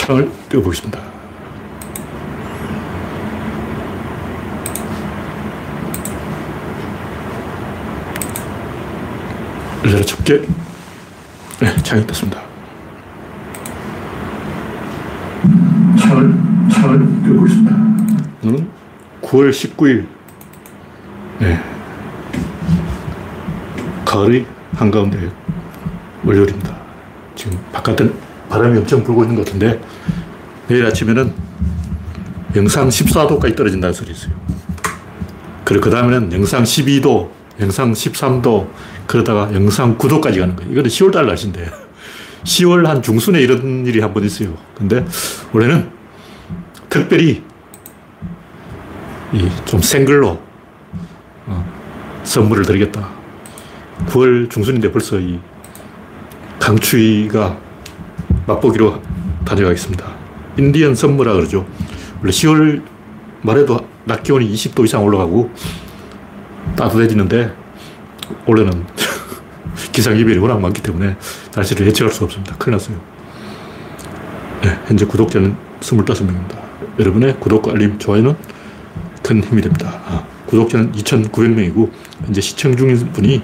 창을 띄워보겠습니다. 열려라 첩게. 네, 창이 떴습니다. 창을, 창을 띄워보겠습니다. 오늘은 9월 19일. 네. 가을이 한가운데 월요일입니다. 지금 바깥은 바람이 엄청 불고 있는 것 같은데 내일 아침에는 영상 14도까지 떨어진다는 소리 있어요. 그리고 그 다음에는 영상 12도, 영상 13도, 그러다가 영상 9도까지 가는 거예요. 이거는 10월 달 날씨인데. 10월 한 중순에 이런 일이 한 번 있어요. 근데 원래는 특별히 좀 생글로 어, 선물을 드리겠다. 9월 중순인데 벌써 이 강추위가 맛보기로 다녀가겠습니다. 인디언 선물라 그러죠. 원래 10월 말에도 낮 기온이 20도 이상 올라가고 따뜻해지는데 올해는 기상이변이 워낙 많기 때문에 날씨를 예측할 수 없습니다. 큰일 났어요. 네, 현재 구독자는 25명입니다. 여러분의 구독과 알림, 좋아요는 큰 힘이 됩니다. 아, 구독자는 2,900명이고 현재 시청 중인 분이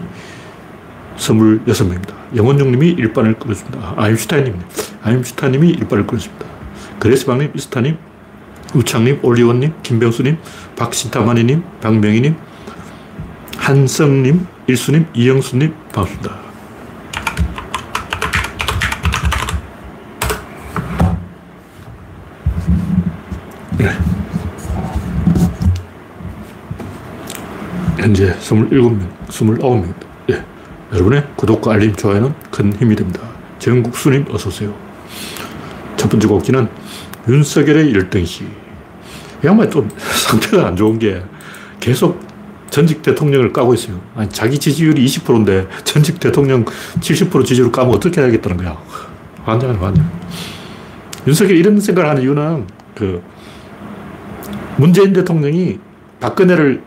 26명입니다. 영원용님이 일반을 끌었습니다. 아, 아임슈타인님. 아임슈타인님이 일반을 끌었습니다. 그레스방님, 이스타님, 우창님, 올리원님, 김병수님, 박신타마니님, 박명희님, 한성님, 일수님, 이영수님, 반갑습니다. 네. 현재 27명, 29명입니다. 여러분의 구독과 알림, 좋아요는 큰 힘이 됩니다. 정국수님 어서오세요. 첫 번째 곡기는 윤석열의 1등시. 이 양반이 좀 상태가 안 좋은 게 계속 전직 대통령을 까고 있어요. 아니, 자기 지지율이 20%인데 전직 대통령 70% 지지율 까면 어떻게 해야겠다는 거야. 완전, 완전. 윤석열이 이런 생각을 하는 이유는 그 문재인 대통령이 박근혜를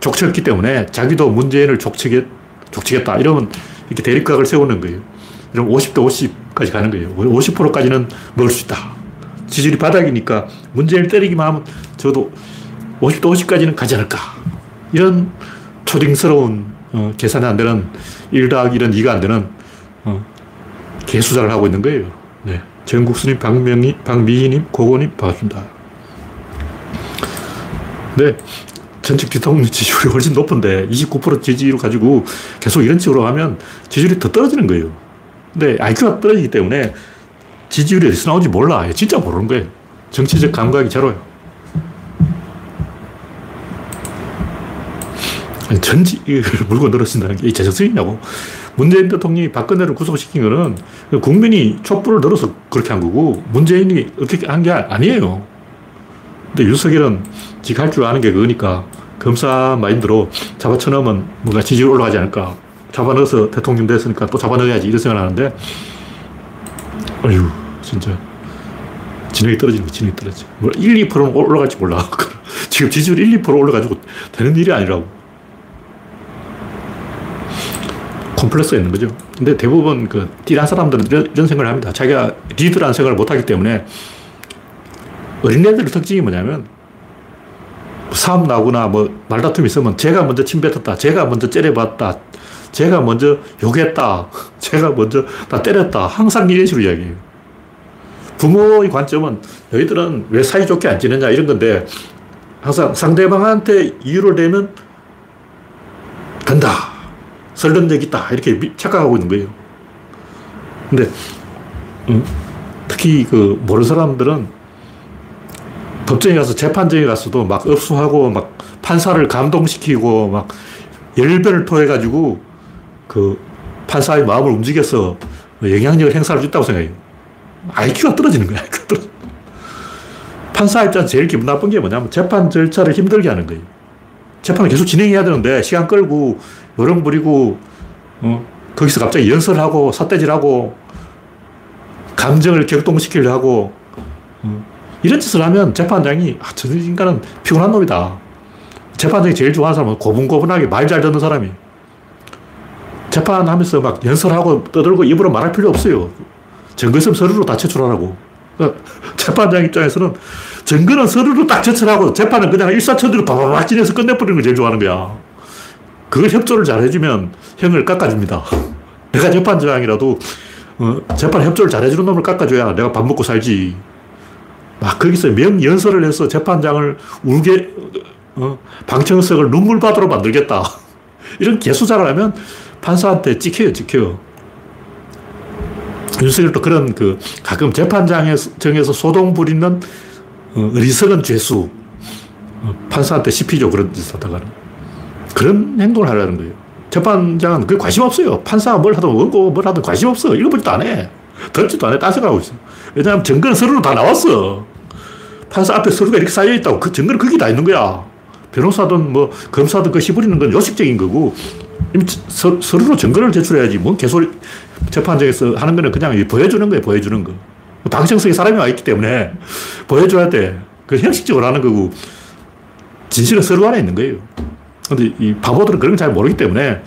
족쳤기 때문에 자기도 문재인을 족치겠, 족치겠다. 이러면 이렇게 대립각을 세우는 거예요. 이러면 50대 50까지 가는 거예요. 50%까지는 먹을 수 있다. 지지율이 바닥이니까 문재인을 때리기만 하면 저도 50대 50까지는 가지 않을까. 이런 초딩스러운 어, 계산이 안 되는 1 더하기 1은 2가 안 되는 어, 개수작을 하고 있는 거예요. 네. 정국수님, 박명희, 박미희님, 고고님 반갑습니다. 네. 전직 대통령 지지율이 훨씬 높은데 29% 지지율 가지고 계속 이런 식으로 하면 지지율이 더 떨어지는 거예요. 근데 IQ가 떨어지기 때문에 지지율이 어디서 나오는지 몰라. 진짜 모르는 거예요. 정치적 감각이 제로예요. 전직을 물고 늘어진다는 게 제정성이냐고. 문재인 대통령이 박근혜를 구속시킨 거는 국민이 촛불을 늘어서 그렇게 한 거고 문재인이 어떻게 한 게 아니에요. 근데 윤석열은 지가 할 줄 아는 게 그거니까 검사 마인드로 잡아쳐 넣으면 뭔가 지지율 올라가지 않을까. 잡아넣어서 대통령 됐으니까 또 잡아넣어야지 이런 생각을 하는데 어휴 진짜 진액이 떨어지는 거 진액이 떨어져. 뭐 1, 2%는 올라갈지 몰라. 지금 지지율 1, 2% 올라가지고 되는 일이 아니라고. 콤플렉스가 있는 거죠. 근데 대부분 그 띠란 사람들은 이런, 이런 생각을 합니다. 자기가 리더라는 생각을 못 하기 때문에 어린애들의 특징이 뭐냐면 싸움 나거나 뭐 말다툼이 있으면 제가 먼저 침 뱉었다. 제가 먼저 째려봤다. 제가 먼저 욕했다. 제가 먼저 다 때렸다. 항상 이런 식으로 이야기해요. 부모의 관점은 너희들은 왜 사이좋게 안 지내냐 이런 건데 항상 상대방한테 이유를 대면 된다. 설득 력 있다. 이렇게 착각하고 있는 거예요. 근데, 음, 특히 그, 모르는 사람들은 법정에 가서 재판정에 가서도 막 읍수하고 막 판사를 감동시키고 막 열변을 토해가지고 그 판사의 마음을 움직여서 영향력을 행사할 수 있다고 생각해요. IQ가 떨어지는 거야. 판사 입장 제일 기분 나쁜 게 뭐냐면 재판 절차를 힘들게 하는 거예요. 재판을 계속 진행해야 되는데 시간 끌고 요령 부리고 어, 거기서 갑자기 연설하고 삿대질하고 감정을 격동시키려 하고 어, 이런 짓을 하면 재판장이 아, 저 인간은 피곤한 놈이다. 재판장이 제일 좋아하는 사람은 고분고분하게 말 잘 듣는 사람이. 재판하면서 막 연설하고 떠들고 입으로 말할 필요 없어요. 증거 있으면 서류로 다 제출하라고. 그러니까 재판장 입장에서는 증거는 서류로 딱 제출하고 재판은 그냥 일사천리로 바바박 진해서 끝내버리는 걸 제일 좋아하는 거야. 그걸 협조를 잘 해주면 형을 깎아줍니다. 내가 재판장이라도 어, 재판 협조를 잘 해주는 놈을 깎아줘야 내가 밥 먹고 살지. 막 거기서 명연설을 해서 재판장을 울게 어, 방청석을 눈물바다로 만들겠다. 이런 개수작을 하면 판사한테 찍혀요, 찍혀. 윤석열도 그런 그 가끔 재판장에서 소동 부리는 어, 어리석은 죄수. 어, 판사한테 씹히죠, 그런 짓 하다가는. 그런 행동을 하려는 거예요. 재판장은 그 관심 없어요. 판사가 뭘 하든 뭐고 뭘 하든 관심 없어. 읽어보지도 안 해. 듣지도 안 해. 딴 생각하고 있어. 왜냐하면 증거는 서류로 다 나왔어. 판사 앞에 서류가 이렇게 쌓여있다고 그 증거는 거기 다 있는 거야. 변호사든 뭐 검사든 그 시부리는 건 요식적인 거고 서, 서류로 증거를 제출해야지. 뭔 개소리 재판장에서 하는 거는 그냥 보여주는 거예요. 보여주는 거. 방청석에 사람이 와 있기 때문에 보여줘야 돼. 그 형식적으로 하는 거고 진실은 서류 안에 있는 거예요. 근데 이 바보들은 그런 걸 잘 모르기 때문에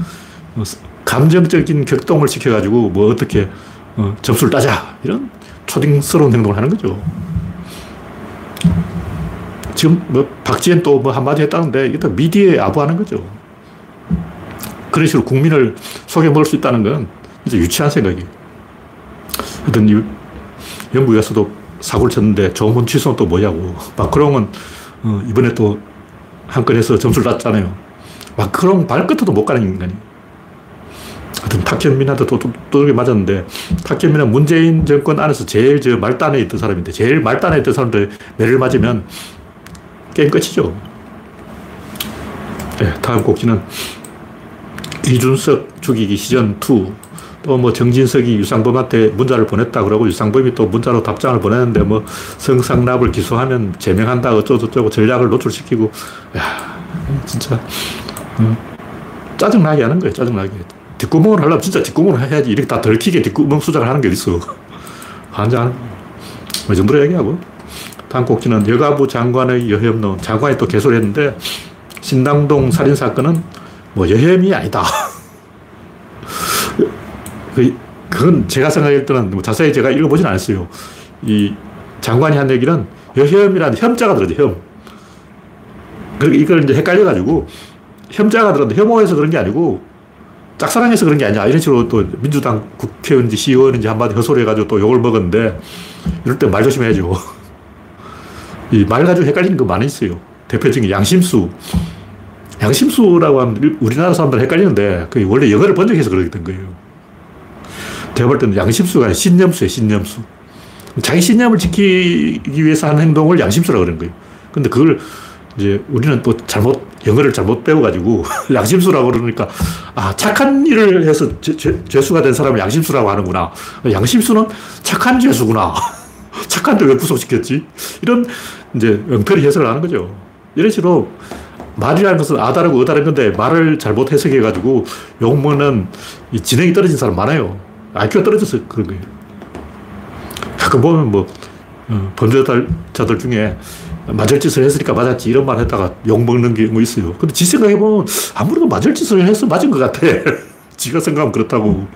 감정적인 격동을 시켜가지고 뭐 어떻게 어, 점수를 따자. 이런 초딩스러운 행동을 하는 거죠. 지금 뭐 박지현 또뭐 한마디 했다는데 이게 다 미디어에 아부하는 거죠. 그런 식으로 국민을 속여 먹을 수 있다는 건 진짜 유치한 생각이에요. 하여튼 영국에서도 사고를 쳤는데 조문 취소는 또 뭐냐고. 마크롱은 어, 이번에 또 한건 해서 점수를 땄잖아요. 마크롱 발끝도 못 가는 인간이. 하여튼 탁현민한테 또 두들겨 맞았는데 탁현민은 문재인 정권 안에서 제일 저 말단에 있던 사람인데 제일 말단에 있던 사람들 매를 맞으면 게임 끝이죠. 네, 다음 곡지는 이준석 죽이기 시전2 또 뭐 정진석이 유상범한테 문자를 보냈다 그러고 유상범이 또 문자로 답장을 보냈는데 뭐 성상납을 기소하면 제명한다 어쩌고저쩌고 전략을 노출시키고 야 진짜 음, 짜증나게 하는 거예요 짜증나게 뒷구멍을 하려면 진짜 뒷구멍을 해야지 이렇게 다 덜키게 뒷구멍 수작을 하는 게 있어 환장하는 뭐 정도로 얘기하고 다음 곡지는 여가부 장관의 여혐론 장관이 또 개소리 했는데 신당동 살인사건은 뭐 여혐이 아니다 그, 그건 제가 생각할 때는 뭐 자세히 제가 읽어보진 않았어요. 이 장관이 한 얘기는 여혐이라는 혐자가 들어죠, 혐. 그러니까 이걸 이제 헷갈려가지고 혐자가 들었는데 혐오해서 그런 게 아니고 짝사랑해서 그런 게 아니야. 이런 식으로 또 민주당 국회의원인지 시의원인지 한마디 허소리 해가지고 또 욕을 먹었는데 이럴 때 말 조심해야죠. 이 말 가지고 헷갈리는 거 많이 있어요. 대표적인 양심수. 양심수라고 하면 우리나라 사람들 헷갈리는데 그게 원래 영어를 번역해서 그러게 된 거예요. 제가 볼 때는 양심수가 아니라 신념수예요, 신념수. 자기 신념을 지키기 위해서 하는 행동을 양심수라고 그러는 거예요. 근데 그걸 이제 우리는 또 잘못, 영어를 잘못 배워가지고 양심수라고 그러니까, 아, 착한 일을 해서 죄, 죄, 죄수가 된 사람을 양심수라고 하는구나. 양심수는 착한 죄수구나. 착한데 왜 구속시켰지? 이런 이제 엉터리 해석을 하는 거죠. 이런 식으로 말이라는 것은 아다르고 어다른 건데 말을 잘못 해석해가지고 욕먹는 진행이 떨어진 사람 많아요. IQ가 떨어져서 그런 거예요. 가끔 보면 뭐, 어, 범죄자들 중에 맞을 짓을 했으니까 맞았지 이런 말 했다가 욕먹는 게뭐 있어요. 근데 지 생각해보면 아무래도 맞을 짓을 해서 맞은 것 같아. 지가 생각하면 그렇다고.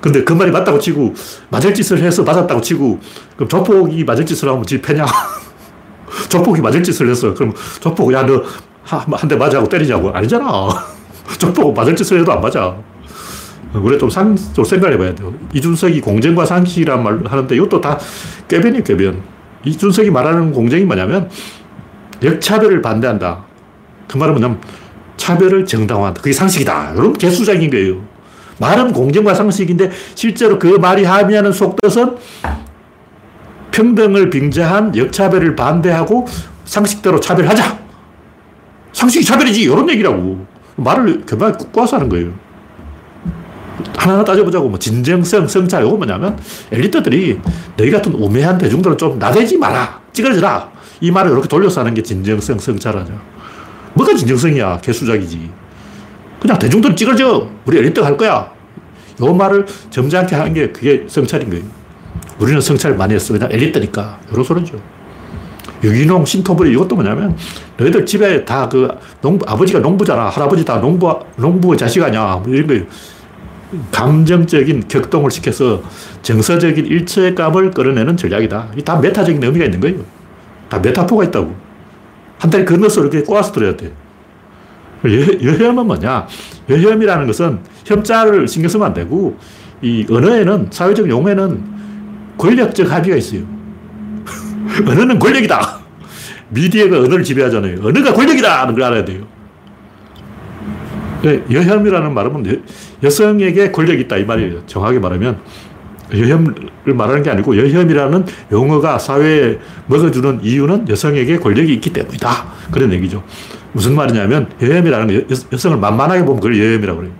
근데 그 말이 맞다고 치고 맞을 짓을 해서 맞았다고 치고 그럼 조폭이 맞을 짓을 하면 지 패냐? 조폭이 맞을 짓을 했어. 그럼 조폭, 야, 너 한 대 맞아 고 때리냐고. 아니잖아. 조폭 맞을 짓을 해도 안 맞아. 우리 좀 상, 좀 생각해 봐야 돼요. 이준석이 공정과 상식이란 말 하는데 이것도 다 꾀변이에요, 꾀변. 이준석이 말하는 공정이 뭐냐면 역차별을 반대한다. 그 말은 뭐냐면 차별을 정당화한다. 그게 상식이다. 이런 개수작인 거예요. 말은 공정과 상식인데 실제로 그 말이 함의하는 속뜻은 평등을 빙자한 역차별을 반대하고 상식대로 차별하자. 상식이 차별이지. 이런 얘기라고. 말을 교묘하게 꾹 하는 거예요. 하나하나 따져보자고, 뭐, 진정성, 성찰, 이거 뭐냐면, 엘리트들이 너희 같은 우매한 대중들은 좀 나대지 마라. 찌그러져라. 이 말을 이렇게 돌려서 하는 게 진정성, 성찰하죠. 뭐가 진정성이야. 개수작이지. 그냥 대중들은 찌그러져. 우리 엘리트가 할 거야. 요 말을 점잖게 하는 게 그게 성찰인 거예요. 우리는 성찰 많이 했어. 그냥 엘리트니까. 이런 소리죠. 유기농, 신토불이 이것도 뭐냐면 너희들 집에 다 그 농부, 아버지가 농부잖아. 할아버지 다 농부, 농부의 자식 아니야. 뭐 이런 거예요. 감정적인 격동을 시켜서 정서적인 일체감을 끌어내는 전략이다. 이게 다 메타적인 의미가 있는 거예요. 다 메타포가 있다고. 한 다리 건너서 이렇게 꼬아서 들어야 돼. 여, 혐은 뭐냐? 여혐이라는 것은 혐자를 신경 쓰면 안 되고, 이 언어에는, 사회적 용어에는 권력적 합의가 있어요. 언어는 권력이다. 미디어가 언어를 지배하잖아요. 언어가 권력이다! 하는 걸 알아야 돼요. 네, 여혐이라는 말은 여성에게 권력이 있다 이 말이에요. 정확히 말하면 여혐을 말하는 게 아니고 여혐이라는 용어가 사회에 먹어주는 이유는 여성에게 권력이 있기 때문이다. 그런 얘기죠. 무슨 말이냐면 여혐이라는 거 여, 성을 만만하게 보면 그걸 여혐이라고 그래요.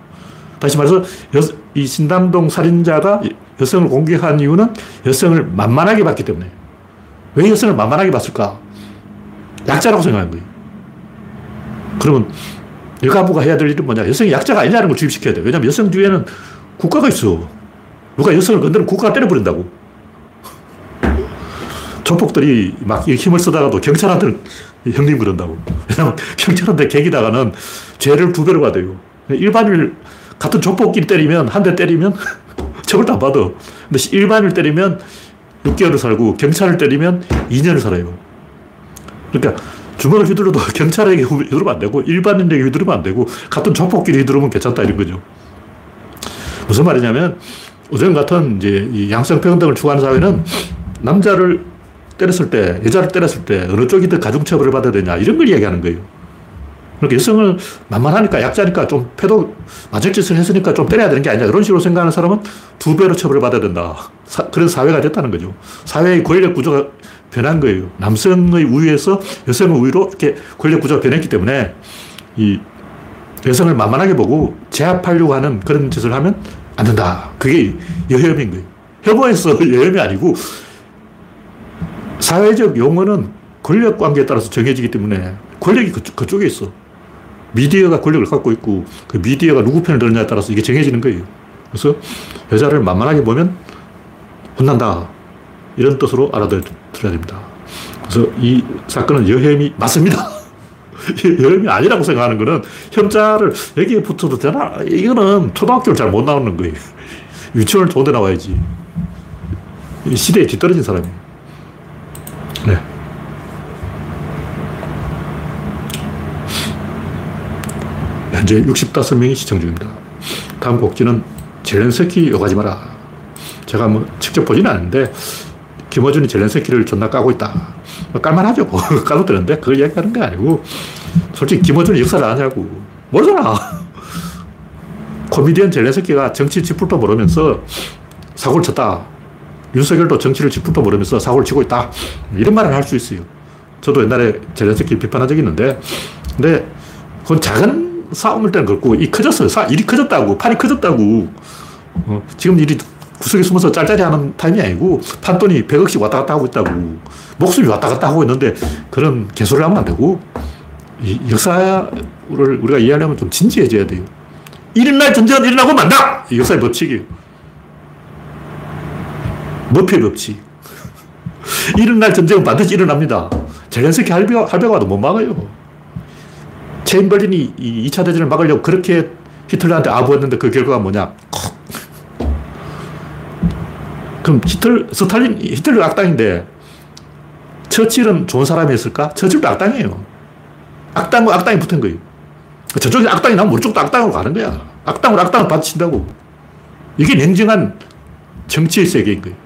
다시 말해서 여, 이 신당동 살인자가 여성을 공격한 이유는 여성을 만만하게 봤기 때문에 왜 여성을 만만하게 봤을까? 약자라고 생각한 거예요. 그러면 여가부가 해야 될 일은 뭐냐? 여성이 약자가 아니냐는 걸 주입시켜야 돼. 왜냐면 여성 뒤에는 국가가 있어. 누가 여성을 건드리면 국가가 때려버린다고. 조폭들이 막 힘을 쓰다가도 경찰한테는 형님 그런다고. 왜냐면 경찰한테 개기다가는 죄를 두 배로 받아요. 일반인 같은 조폭끼리 때리면, 한 대 때리면 처벌도 안 받아. 근데 일반인을 때리면 6개월을 살고 경찰을 때리면 2년을 살아요. 그러니까 주먹을 휘둘러도 경찰에게 휘두르면 안 되고 일반인에게 휘두르면 안 되고 같은 조폭끼리 휘두르면 괜찮다 이런 거죠. 무슨 말이냐면 요즘 같은 이제 양성평등을 추구하는 사회는 남자를 때렸을 때, 여자를 때렸을 때 어느 쪽이 더 가중처벌을 받아야 되냐 이런 걸 이야기하는 거예요. 그러니까 여성을 만만하니까 약자니까 좀 패도 맞을 짓을 했으니까 좀 때려야 되는 게 아니냐 이런 식으로 생각하는 사람은 두 배로 처벌을 받아야 된다. 사, 그런 사회가 됐다는 거죠. 사회의 권력 구조가 변한 거예요. 남성의 우위에서 여성의 우위로 이렇게 권력 구조가 변했기 때문에 이 여성을 만만하게 보고 제압하려고 하는 그런 짓을 하면 안 된다. 그게 여혐인 거예요. 혐오에서 여혐이 아니고 사회적 용어는 권력 관계에 따라서 정해지기 때문에 권력이 그쪽, 그쪽 에 있어. 미디어가 권력을 갖고 있고 그 미디어가 누구 편을 들느냐에 따라서 이게 정해지는 거예요. 그래서 여자를 만만하게 보면 혼난다. 이런 뜻으로 알아들어야 됩니다. 그래서 이 사건은 여혐이 맞습니다. 여혐이 아니라고 생각하는 거는 혐자를 여기에 붙어도 되나? 이거는 초등학교를 잘 못 나오는 거예요. 유치원을 좋은 데 나와야지. 시대에 뒤떨어진 사람이에요. 네. 현재 65명이 시청 중입니다. 다음 곡지는 젤렌스키 욕하지 마라. 제가 뭐 직접 보지는 않는데 김어준이 젤렌스키를 존나 까고 있다. 뭐 깔만하죠. 까도 되는데 그걸 이야기하는 게 아니고 솔직히 김어준이 역사를 아냐고. 모르잖아. 코미디언 젤렌스키가 정치 짚을도 모르면서 사고를 쳤다. 윤석열도 정치를 짚을도 모르면서 사고를 치고 있다. 이런 말을 할 수 있어요. 저도 옛날에 젤렌스키 비판한 적이 있는데 근데 그건 작은 싸움을 때는 그렇고, 이 커졌어요. 사, 일이 커졌다고. 판이 커졌다고. 어, 지금 일이 구석에 숨어서 짤짤이 하는 타임이 아니고, 판돈이 100억씩 왔다 갔다 하고 있다고. 목숨이 왔다 갔다 하고 있는데, 그런 개소를 하면 안 되고, 이 역사를 우리가 이해하려면 좀 진지해져야 돼요. 일어날 전쟁은 일어나고 만다! 이 역사의 법칙이에요. 머피의 법칙. 일어날 전쟁은 반드시 일어납니다. 젤렌스키 할배가, 할배가 와도 못 막아요. 체인벌린이 2차 대전을 막으려고 그렇게 히틀러한테 아부했는데 그 결과가 뭐냐? 그럼 히틀, 스탈린, 히틀러 악당인데 처칠은 좋은 사람이었을까? 처칠도 악당이에요. 악당과 악당이 붙은 거예요. 저쪽에 악당이 나면 우리 쪽도 악당으로 가는 거야. 악당으로 악당을 받친다고. 이게 냉정한 정치의 세계인 거예요.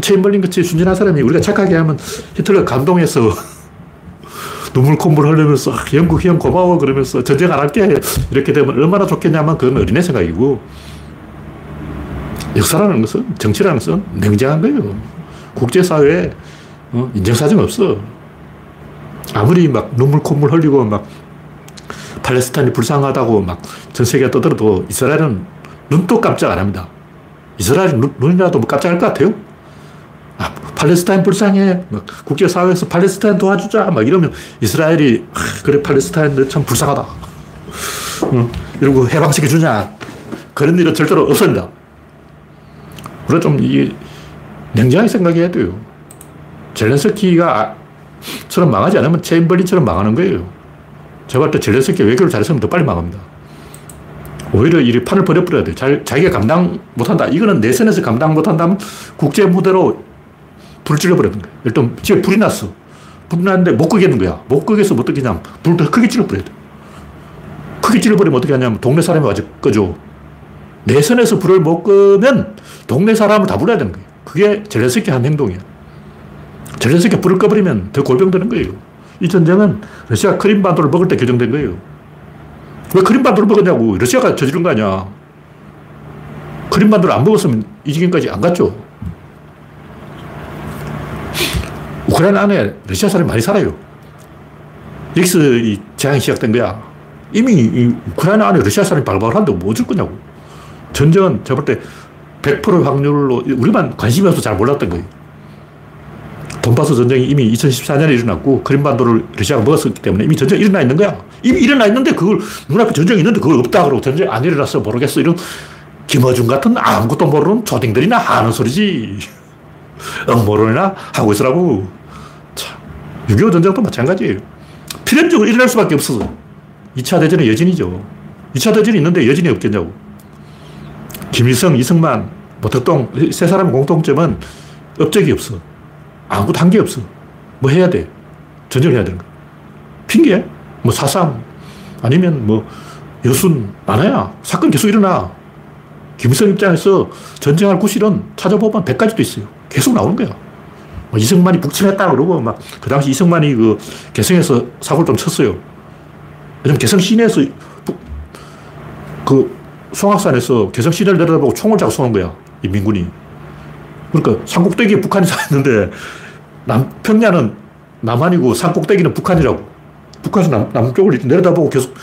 체인벌린 같이 순진한 사람이 우리가 착하게 하면 히틀러 감동해서 눈물 콧물 흘리면서 영국 형 고마워 그러면서 전쟁 안 할게 이렇게 되면 얼마나 좋겠냐면 그건 어린애 생각이고 역사라는 것은 정치라는 것은 냉정한 거예요. 국제사회에 어, 인정사정 없어. 아무리 막 눈물 콧물 흘리고 막 팔레스타인이 불쌍하다고 막 전 세계가 떠들어도 이스라엘은 눈도 깜짝 안 합니다. 이스라엘 눈, 이라도 뭐 깜짝할 것 같아요? 아, 팔레스타인 불쌍해. 막 국제사회에서 팔레스타인 도와주자. 막 이러면 이스라엘이, 아, 그래, 팔레스타인들 참 불쌍하다. 응, 이러고 해방시켜주냐. 그런 일은 절대로 없습니다. 우리가 좀 이, 냉정하게 생각해야 돼요. 젤렌스키가 처럼 망하지 않으면 체인벌린처럼 망하는 거예요. 제가 볼때 젤렌스키 외교를 잘했으면 더 빨리 망합니다. 오히려 이 판을 버려버려야 돼. 자, 자기가 감당 못한다. 이거는 내선에서 감당 못한다면 국제 무대로 불을 질러버리는 거야. 일단 집에 불이 났어. 불이 났는데 못 끄겠는 거야. 못 끄겠어. 뭐 어떻게 냐면 불을 더 크게 질러버려야 돼. 크게 질러버리면 어떻게 하냐면 동네 사람이 와서 꺼줘. 내선에서 불을 못 끄면 동네 사람을 다 불러야 되는 거예요. 그게 젤렌스키 한 행동이야. 젤렌스키 불을 꺼버리면 더 골병되는 거예요. 이 전쟁은 러시아 크림반도를 먹을 때 결정된 거예요. 왜 크림반도를 먹었냐고. 러시아가 저지른 거 아니야. 크림반도를 안 먹었으면 이 지경까지 안 갔죠. 우크라이나 안에 러시아 사람이 많이 살아요. 여기서 이 재앙이 시작된 거야. 이미 우크라이나 안에 러시아 사람이 발발한데 뭐 어쩔 거냐고. 전쟁은 제가 볼 때 100% 확률로 우리만 관심이 없어서 잘 몰랐던 거예요. 돈바스 전쟁이 이미 2014년에 일어났고 크림반도를 러시아가 먹었기 때문에 이미 전쟁이 일어나 있는 거야. 이미 일어나 있는데 그걸 눈앞에 전쟁이 있는데 그걸 없다 그러고 전쟁 안 일어났어 모르겠어 이런 김어준 같은 아무것도 모르는 초딩들이나 하는 소리지. 엉모론이나 하고 있으라고. 참. 6.25 전쟁도 마찬가지예요. 필연적으로 일어날 수밖에 없어서. 2차 대전의 여진이죠. 2차 대전이 있는데 여진이 없겠냐고. 김일성, 이승만, 뭐 덕동, 세 사람의 공통점은 업적이 없어. 아무것도 한 게 없어. 뭐 해야 돼? 전쟁을 해야 되는 거. 핑계? 뭐 사상, 아니면 뭐 여순, 많아야. 사건 계속 일어나. 김일성 입장에서 전쟁할 구실은 찾아보면 100가지도 있어요. 계속 나오는 거야. 뭐 이승만이 북침했다 그러고 막 그 당시 이승만이 그 개성에서 사고를 좀 쳤어요. 왜냐면 개성 시내에서 그 송악산에서 개성 시내를 내려다보고 총을 잡고 쏘는 거야. 이 민군이. 그러니까 산꼭대기에 북한이 서 있는데 남, 평야는 남한이고 산꼭대기는 북한이라고. 북한에서 남, 남쪽을 내려다보고 계속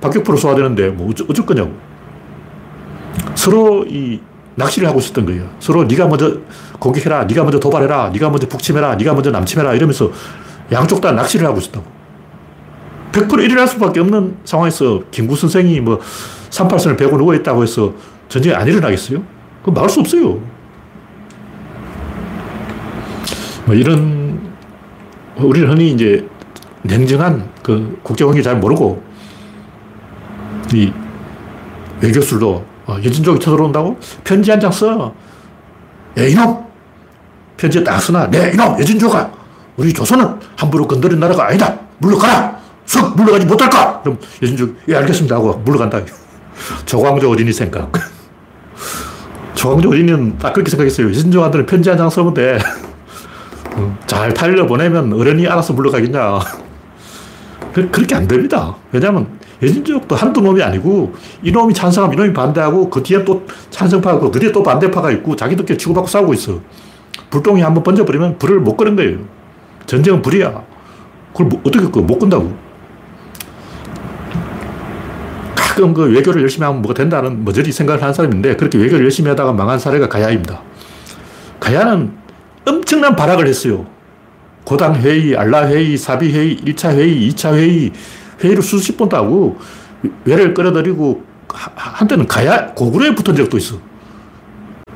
박격포로 쏘아야 되는데 뭐 어쩔, 어쩔 거냐고. 서로 이 낚시를 하고 있었던 거예요. 서로 네가 먼저 공격해라, 네가 먼저 도발해라, 네가 먼저 북침해라, 네가 먼저 남침해라 이러면서 양쪽 다 낚시를 하고 있었다고. 100% 일어날 수밖에 없는 상황에서 김구 선생이 뭐 38선을 베고 누워있다고 해서 전쟁이 안 일어나겠어요? 그거 막을 수 없어요. 뭐 이런, 우리는 흔히 이제 냉정한 그 국제관계 잘 모르고 이 외교술도 어, 여진족이 쳐들어온다고? 편지 한 장 써. 야, 이놈! 편지에 딱 쓰나? 네, 이놈! 여진족아! 우리 조선은 함부로 건드린 나라가 아니다! 물러가라! 썩 물러가지 못할까? 그럼 여진족, 예, 알겠습니다. 하고 물러간다. 조광조 어린이 생각. 조광조 어린이는 딱 그렇게 생각했어요. 여진족한테는 편지 한 장 써면 돼. 어, 잘 달려 보내면 어른이 알아서 물러가겠냐. 그렇게 안 됩니다. 왜냐하면 예진족도 한두 놈이 아니고 이놈이 찬성하면 이놈이 반대하고 그 뒤에 또 찬성파가 그 뒤에 또 반대파가 있고 자기들끼리 치고받고 싸우고 있어. 불똥이 한번 번져버리면 불을 못 끄는 거예요. 전쟁은 불이야. 그걸 뭐, 어떻게 끄? 못 끈다고. 가끔 그 외교를 열심히 하면 뭐가 된다는 머저리 생각을 하는 사람인데 그렇게 외교를 열심히 하다가 망한 사례가 가야입니다. 가야는 엄청난 발악을 했어요. 고당 회의, 알라 회의, 사비 회의, 1차 회의, 2차 회의, 회의를 수십 번도 하고 외를 끌어들이고 한때는 가야 고구려에 붙은 적도 있어.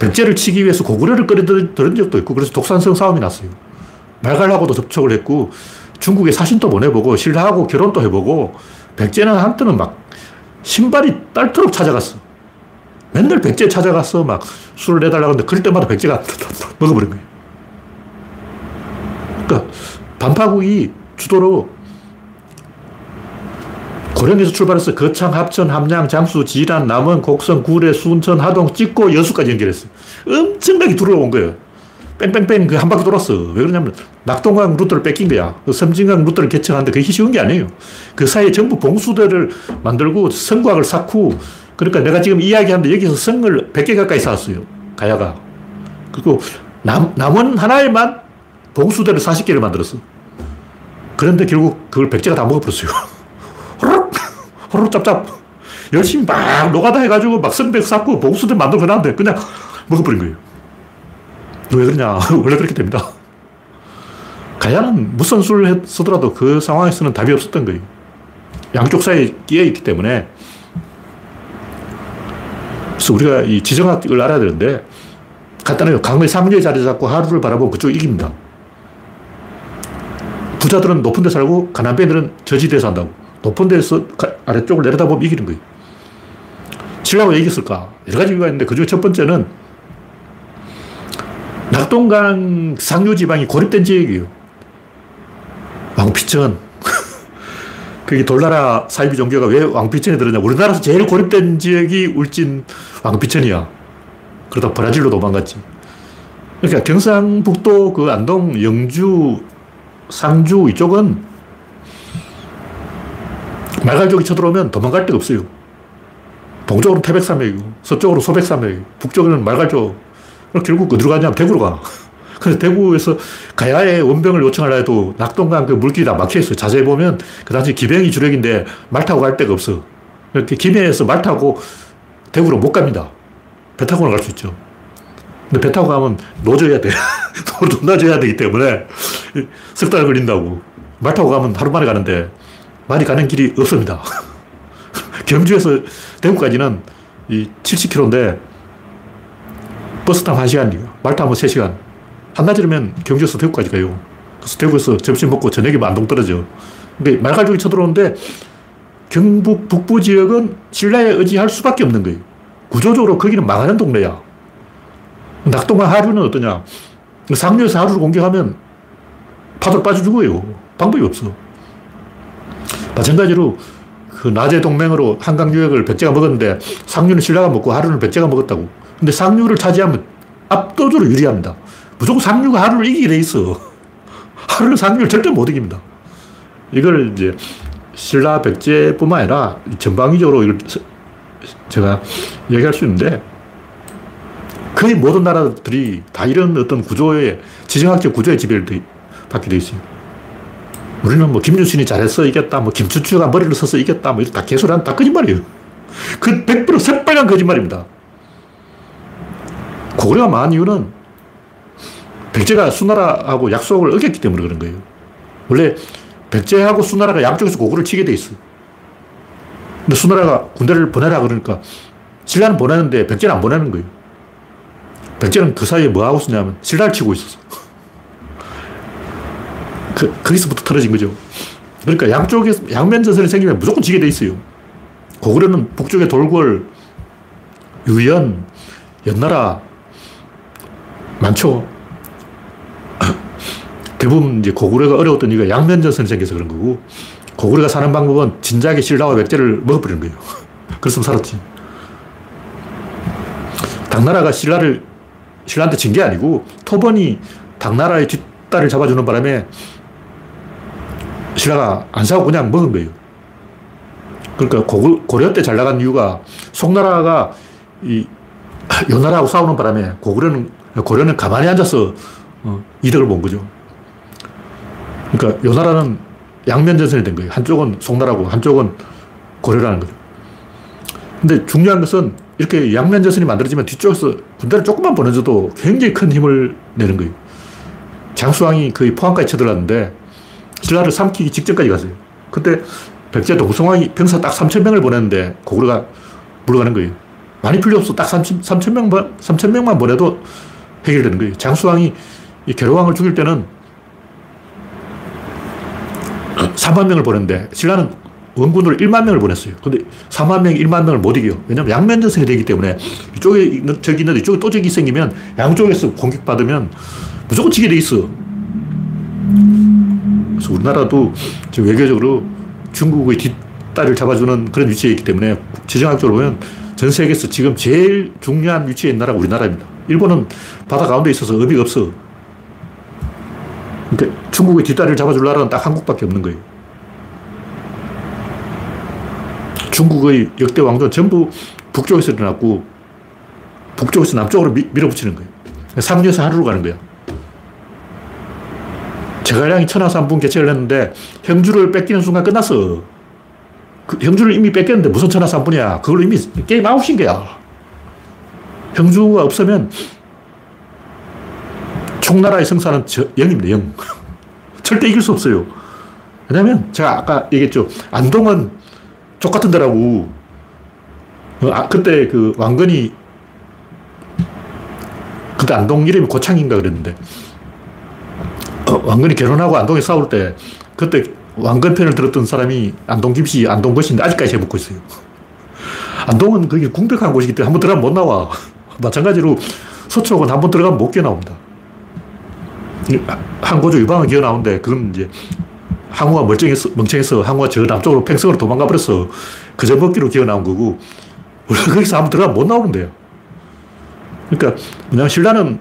백제를 치기 위해서 고구려를 끌어들인 적도 있고 그래서 독산성 싸움이 났어요. 말갈하고도 접촉을 했고 중국에 사신도 보내보고 신라하고 결혼도 해보고 백제는 한때는 막 신발이 딸토록 찾아갔어. 맨날 백제 찾아가서 막 술을 내달라고 하는데 그럴 때마다 백제가 먹어버린 거예요. 그러니까 반파국이 주도로 고령에서 출발해서 거창, 합천, 함양, 장수, 지란, 남원, 곡성, 구례, 순천, 하동, 찍고 여수까지 연결했어. 엄청나게 들어온 거예요. 뺑뺑뺑 그 한 바퀴 돌았어. 왜 그러냐면 낙동강 루트를 뺏긴 거야. 그 섬진강 루트를 개척하는데 그게 쉬운 게 아니에요. 그 사이에 전부 봉수대를 만들고 성곽을 쌓고 그러니까 내가 지금 이야기하는데 여기서 성을 100개 가까이 쌓았어요. 가야가. 그리고 남, 남원 하나에만 봉수대를 40개를 만들었어. 그런데 결국 그걸 백제가 다 먹어버렸어요. 호로록 짭짭. 열심히 막 노가다 해가지고 막 성벽 쌓고 봉수대 만들고 나는데 그냥 먹어버린 거예요. 왜 그러냐. 원래 그렇게 됩니다. 가야는 무슨 수를 쓰더라도 그 상황에서는 답이 없었던 거예요. 양쪽 사이에 끼어 있기 때문에. 그래서 우리가 이 지정학을 알아야 되는데, 간단해요. 강의 상류에 자리 잡고 하루를 바라보고 그쪽 이깁니다. 부자들은 높은 데 살고, 가난뱅이들은 저지대에 산다고. 높은 데서 아래쪽을 내려다보면 이기는 거예요. 왜 이겼을까? 여러 가지 이유가 있는데 그 중에 첫 번째는 낙동강 상류 지방이 고립된 지역이에요. 왕피천. 그게 돌나라 사이비 종교가 왜 왕피천에 들었냐. 우리나라에서 제일 고립된 지역이 울진 왕피천이야. 그러다 브라질로 도망갔지. 그러니까 경상북도 그 안동, 영주, 상주 이쪽은 말갈족이 쳐들어오면 도망갈 데가 없어요. 동쪽으로 태백산맥이고, 서쪽으로 소백산맥이고, 북쪽에는 말갈족. 결국 어디로 가냐면 대구로 가. 그래서 대구에서 가야에 원병을 요청하려 해도 낙동강 그 물길이 다 막혀 있어요. 자세히 보면 그 당시 기병이 주력인데 말 타고 갈 데가 없어. 이렇게 김해에서 말 타고 대구로 못 갑니다. 배 타고는 갈 수 있죠. 근데 배 타고 가면 노져야 돼. 돈나져야 되기 때문에 석 달 걸린다고. 말 타고 가면 하루 만에 가는데 말이 가는 길이 없습니다. 경주에서 대구까지는 이 70km인데 버스 타면 1시간이에요. 말 타면 3시간. 한낮이면 경주에서 대구까지 가요. 그래서 대구에서 점심 먹고 저녁에 안동 떨어져. 근데 말갈족이 쳐들어오는데 경북 북부 지역은 신라에 의지할 수밖에 없는 거예요. 구조적으로 거기는 망하는 동네야. 낙동강 하류는 어떠냐. 상류에서 하루를 공격하면 파도 빠져 죽어요. 방법이 없어. 마찬가지로 그 낮의 동맹으로 한강 유역을 백제가 먹었는데 상류는 신라가 먹고 하루는 백제가 먹었다고. 근데 상류를 차지하면 압도적으로 유리합니다. 무조건 상류가 하루를 돼 있어. 하루는 상류를 절대 못 이깁니다. 이걸 이제 신라 백제뿐만 아니라 전방위적으로 이걸 제가 얘기할 수 있는데 거의 모든 나라들이 다 이런 어떤 구조의 지정학적 구조의 지배를 받게 돼 있어요. 우리는 뭐 김유신이 잘해서 이겼다, 뭐 김춘추가 머리를 써서 이겼다, 뭐 이렇게 다 개소리하는 다 거짓말이에요. 그 100% 새빨간 거짓말입니다. 고구려가 망한 이유는 백제가 수나라하고 약속을 어겼기 때문에 그런 거예요. 원래 백제하고 수나라가 양쪽에서 고구를 치게 돼 있어. 근데 수나라가 군대를 보내라 그러니까 신라는 보내는데 백제는 안 보내는 거예요. 백제는 그 사이에 뭐 하고 있었냐면 신라를 치고 있었어. 그, 거기서부터 틀어진 거죠. 그러니까 양쪽에 양면 전선이 생기면 무조건 지게 돼 있어요. 고구려는 북쪽에 돌궐, 유연, 연나라 많죠. 대부분 이제 고구려가 어려웠던 이유가 양면 전선이 생겨서 그런 거고 고구려가 사는 방법은 진작에 신라와 백제를 먹어버리는 거예요. 그랬으면 살았지. 당나라가 신라를 신라한테 진 게 아니고 토번이 당나라의 뒷다리를 잡아주는 바람에 신라가 안 사고 그냥 먹은 거예요. 그러니까 고, 고려 때 잘 나간 이유가 송나라가 이 요나라하고 싸우는 바람에 고구려는 고려는 가만히 앉아서 어, 이득을 본 거죠. 그러니까 요 나라는 양면 전선이 된 거예요. 한쪽은 송나라고 한쪽은 고려라는 거죠. 근데 중요한 것은 이렇게 양면 전선이 만들어지면 뒤쪽에서 군대를 조금만 보내줘도 굉장히 큰 힘을 내는 거예요. 장수왕이 거의 포항까지 쳐들어갔는데 신라를 삼키기 직전까지 갔어요. 그때 백제 동성왕이 병사 딱 3천 명을 보냈는데 고구려가 물러가는 거예요. 많이 필요 없어. 딱 3천, 3천 명만, 3천 명만 보내도 해결되는 거예요. 장수왕이 이 계로왕을 죽일 때는 4만 명을 보냈는데 신라는 원군으로 1만 명을 보냈어요. 근데 4만 명, 1만 명을 못 이겨요. 왜냐면 양면 전선이 되기 때문에 이쪽에 있는, 적이 있는데 이쪽에 또 적이 생기면 양쪽에서 공격받으면 무조건 지게 돼 있어. 그래서 우리나라도 지금 외교적으로 중국의 뒷다리를 잡아주는 그런 위치에 있기 때문에 지정학적으로 보면 전 세계에서 지금 제일 중요한 위치에 있는 나라가 우리나라입니다. 일본은 바다 가운데 있어서 의미가 없어. 그러니까 중국의 뒷다리를 잡아줄 나라는 딱 한국밖에 없는 거예요. 중국의 역대 왕조는 전부 북쪽에서 일어났고 북쪽에서 남쪽으로 미, 밀어붙이는 거예요. 상류에서 하루로 가는 거야. 제갈량이 천하삼분 개최를 했는데 형주를 뺏기는 순간 끝났어. 그 형주를 이미 뺏겼는데 무슨 천하삼분이야. 그걸로 이미 게임 아웃인 거야. 형주가 없으면 총나라의 성사는 저, 0입니다, 0. 절대 이길 수 없어요. 왜냐면 제가 아까 얘기했죠. 안동은 족같은 데라고. 어, 아, 그때 그 왕건이 그때 안동 이름이 고창인가 그랬는데 어, 왕건이 결혼하고 안동에 싸울 때 그때 왕건 편을 들었던 사람이 안동 김씨, 안동 것인데 아직까지 해먹고 있어요. 안동은 거기 궁벽한 곳이기 때문에 한 번 들어가면 못 나와. 마찬가지로 서초역은 한 번 들어가면 못 깨나옵니다. 항고조 유방은 기어 나오는데 그건 이제 항우가 멀쩡해서, 멍청해서 항우가 저 남쪽으로 팽성으로 도망가 버렸어. 그저 먹기로 기어 나온 거고, 원래 거기서 한 번 들어가면 못 나오는데요. 그러니까, 그냥 신라는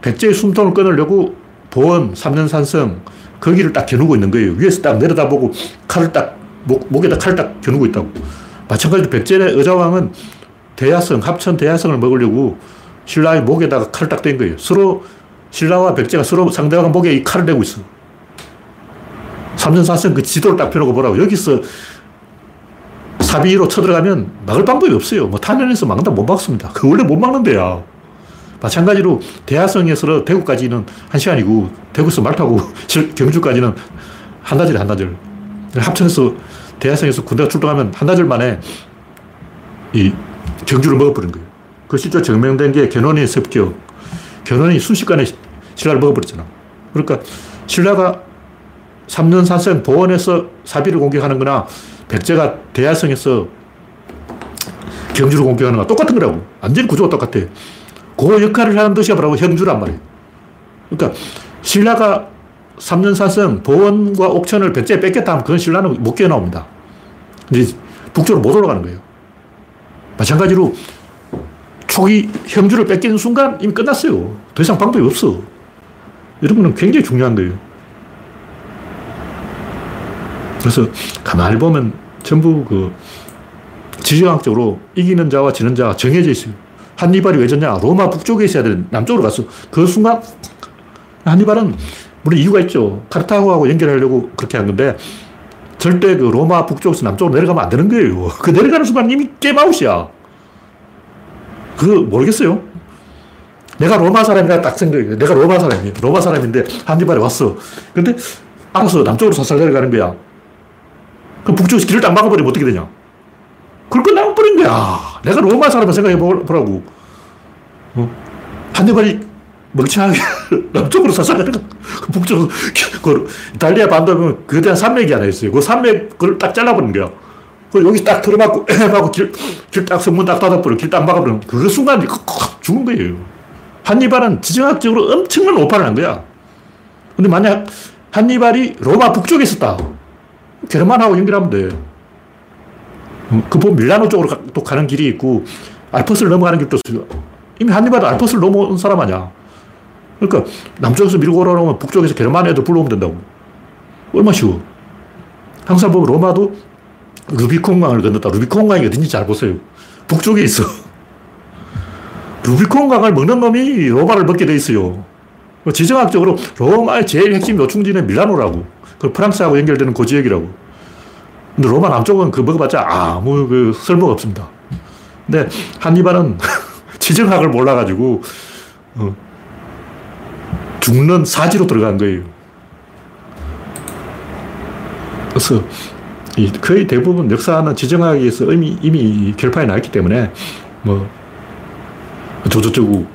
백제의 숨통을 끊으려고 보원, 삼년산성, 거기를 딱 겨누고 있는 거예요. 위에서 딱 내려다보고 칼을 딱, 목, 목에다 칼을 딱 겨누고 있다고. 마찬가지로 백제의 의자왕은 대야성, 합천 대야성을 먹으려고 신라의 목에다가 칼을 딱 댄 거예요. 서로 신라와 백제가 서로 상대방 목에 이 칼을 대고 있어. 삼전사성 그 지도를 딱 펴놓고 보라고. 여기서 사비로 쳐들어가면 막을 방법이 없어요. 뭐 탄현에서 막는다 못 막습니다. 그 원래 못 막는 데야. 마찬가지로 대하성에서 대구까지는 한 시간이고 대구에서 말 타고 경주까지는 한나절에 한나절. 합천에서 대하성에서 군대가 출동하면 한나절 만에 이 경주를 먹어버린 거예요. 그 실제 증명된 게 견훤의 습격. 견훤이 순식간에 신라를 먹어버렸잖아. 그러니까 신라가 3년 사성 보원에서 사비를 공격하는 거나 백제가 대하성에서 경주를 공격하는 거나 똑같은 거라고. 완전히 구조가 똑같아. 그 역할을 하는 도시가 바로 현주란 말이에요. 그러니까 신라가 3년 사성 보원과 옥천을 백제에 뺏겼다 하면 그건 신라는 못 깨어나옵니다. 이제 북쪽으로 못 올라가는 거예요. 마찬가지로 초기 형주를 뺏기는 순간 이미 끝났어요. 더 이상 방법이 없어. 이런 거는 굉장히 중요한 거예요. 그래서 가만히 보면 전부 그 지정학적으로 이기는 자와 지는 자가 정해져 있어요. 한니발이 왜 졌냐? 로마 북쪽에 있어야 되는 남쪽으로 갔어. 그 순간 한니발은 물론 이유가 있죠. 카르타고하고 연결하려고 그렇게 한 건데 절대 그 로마 북쪽에서 남쪽으로 내려가면 안 되는 거예요. 그 내려가는 순간 이미 게임아웃이야. 그거 모르겠어요. 내가 로마 사람이라 딱 생각해. 내가 로마 사람이에요. 로마 사람인데 한니발이 왔어. 근데 알아서 남쪽으로 살살 내려가는 거야. 그 북쪽에서 길을 딱 막아버리면 어떻게 되냐? 그걸 끝나버린 거야. 내가 로마 사람을 생각해 보라고. 어? 한니발이 멍청하게 남쪽으로 살살 내려가. 그 북쪽으로, 그 이탈리아 반도 보면 그대한 산맥이 하나 있어요. 그 산맥, 그걸 딱 잘라버린 거야. 그 여기 딱 틀어막고, 막고 길, 길 딱, 성문 딱 닫아버려. 길 딱 막아버리면 그 순간 죽은 거예요. 한니발은 지정학적으로 엄청난 오판을 한 거야. 근데 만약 한니발이 로마 북쪽에 있었다. 게르만하고 연결하면 돼. 그 보면 밀라노 쪽으로 또 가는 길이 있고 알프스를 넘어가는 길도 있어요. 이미 한니발은 알프스를 넘어온 사람 아니야. 그러니까 남쪽에서 밀고 올라오면 북쪽에서 게르만 애들 불러오면 된다고. 얼마 쉬워. 항상 보면 로마도 루비콘강을 건넜다. 루비콘강이 어딘지 잘 보세요. 북쪽에 있어. 루비콘강을 먹는 놈이 로마를 먹게 돼 있어요. 지정학적으로 로마의 제일 핵심 요충지는 밀라노라고. 그 프랑스하고 연결되는 그 지역이라고. 근데 로마 남쪽은 그 먹어봤자 아무 그 쓸모가 없습니다. 근데 한니발은 지정학을 몰라가지고 어, 죽는 사지로 들어간 거예요. 그래서 거의 대부분 역사는 지정학에서 이미, 이미 결판이 나 있기 때문에 뭐 조조쩌고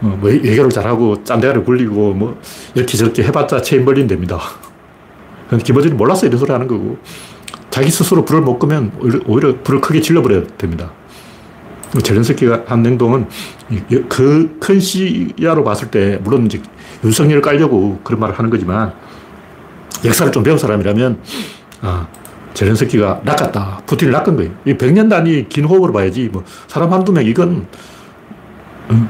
뭐 외교를 잘하고 짠대가를 굴리고 뭐 이렇게 저렇게 해봤자 체인 벌린 됩니다. 기본적으로 몰라서 이런 소리 하는 거고 자기 스스로 불을 못 끄면 오히려 불을 크게 질러버려야 됩니다. 젤렌스키가 한 행동은 그 큰 시야로 봤을 때 물론 이제 윤석열을 깔려고 그런 말을 하는 거지만 역사를 좀 배운 사람이라면 아, 젤렌스키가 낚았다. 푸틴을 낚은 거예요. 이 100년 단위 긴 호흡으로 봐야지 뭐 사람 한두 명 이건 음,